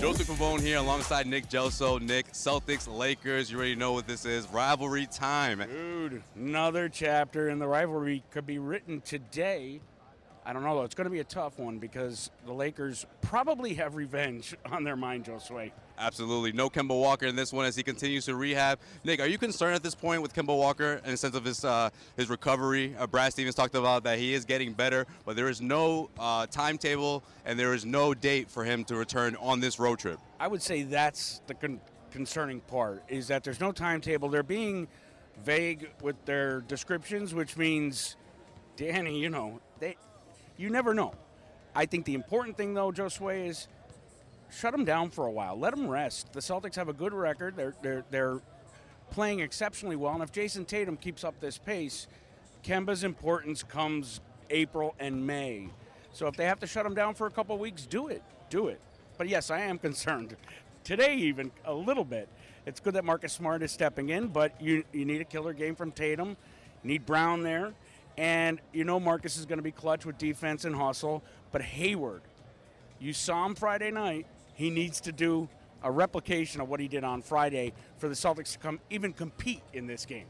Josue Pavon here alongside Nick Gelso. Nick, Celtics, Lakers, you already know what this is. Rivalry time. Dude, another chapter in the rivalry could be written today. I don't know though. It's going to be a tough one because the Lakers probably have revenge on their mind, Josue. Absolutely. No Kemba Walker in this one as he continues to rehab. Nick, are you concerned at this point with Kemba Walker in the sense of his uh, his recovery? Uh, Brad Stevens talked about that he is getting better, but there is no uh, timetable and there is no date for him to return on this road trip. I would say that's the con- concerning part is that there's no timetable. They're being vague with their descriptions, which means, Danny, you know, they you never know. I think the important thing, though, Josue, is shut them down for a while. Let them rest. The Celtics have a good record. They're, they're, they're playing exceptionally well. And if Jayson Tatum keeps up this pace, Kemba's importance comes April and May. So if they have to shut him down for a couple weeks, do it. Do it. But yes, I am concerned. Today, even a little bit. It's good that Marcus Smart is stepping in, but you, you need a killer game from Tatum. You need Brown there. And you know Marcus is going to be clutch with defense and hustle. But Hayward, you saw him Friday night. He needs to do a replication of what he did on Friday for the Celtics to come even compete in this game.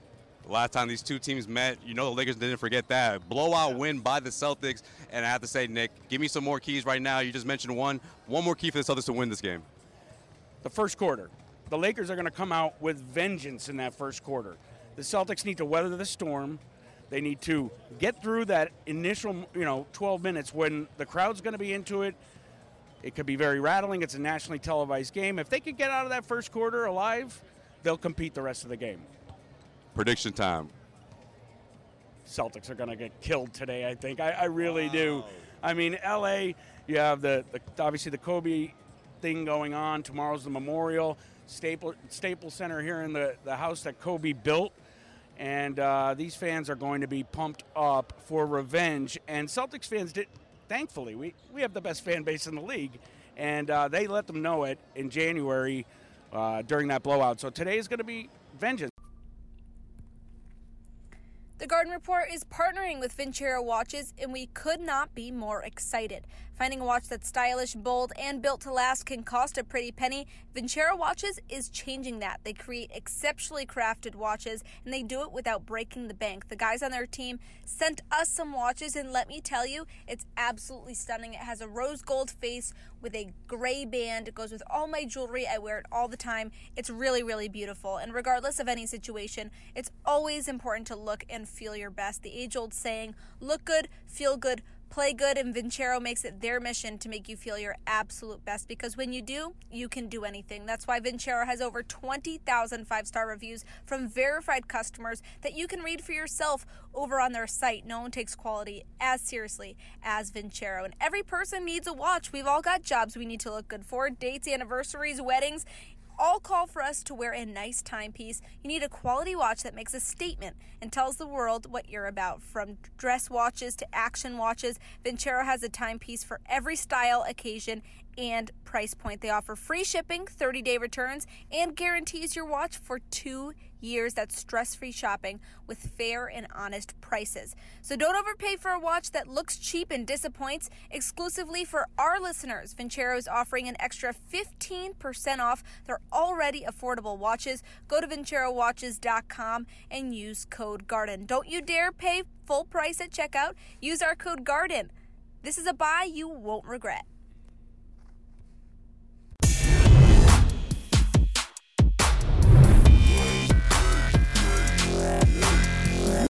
The last time these two teams met, you know the Lakers didn't forget that. Blowout win by the Celtics. And I have to say, Nick, give me some more keys right now. You just mentioned one. One more key for the Celtics to win this game. The first quarter. The Lakers are going to come out with vengeance in that first quarter. The Celtics need to weather the storm. They need to get through that initial, you know, 12 minutes when the crowd's going to be into it. It could be very rattling. It's a nationally televised game. If they could get out of that first quarter alive, they'll compete the rest of the game. Prediction time. Celtics are going to get killed today, I think. I, I really wow. do. I mean, LA, you have the, the obviously the Kobe thing going on. Tomorrow's the memorial. Staple, Staples Center here in the, the house that Kobe built and uh, these fans are going to be pumped up for revenge. And Celtics fans did, thankfully, we, we have the best fan base in the league, and uh, they let them know it in January uh, during that blowout. So today is going to be vengeance. The Garden Report is partnering with Vincero Watches, and we could not be more excited. Finding a watch that's stylish, bold, and built to last can cost a pretty penny. Vincero Watches is changing that. They create exceptionally crafted watches, and they do it without breaking the bank. The guys on their team sent us some watches, and let me tell you, it's absolutely stunning. It has a rose gold face with a gray band. It goes with all my jewelry. I wear it all the time. It's really, really beautiful. And regardless of any situation, it's always important to look and feel your best. The age old saying, look good, feel good, play good, and Vincero makes it their mission to make you feel your absolute best because when you do, you can do anything. That's why Vincero has over 20,000 five star reviews from verified customers that you can read for yourself over on their site. No one takes quality as seriously as Vincero. And every person needs a watch. We've all got jobs we need to look good for dates, anniversaries, weddings all call for us to wear a nice timepiece. You need a quality watch that makes a statement and tells the world what you're about. From dress watches to action watches, Vincero has a timepiece for every style, occasion, and price point. They offer free shipping, 30 day returns, and guarantees your watch for two years. That's stress free shopping with fair and honest prices. So don't overpay for a watch that looks cheap and disappoints. Exclusively for our listeners, Vincero is offering an extra 15% off their already affordable watches. Go to VinceroWatches.com and use code GARDEN. Don't you dare pay full price at checkout. Use our code GARDEN. This is a buy you won't regret.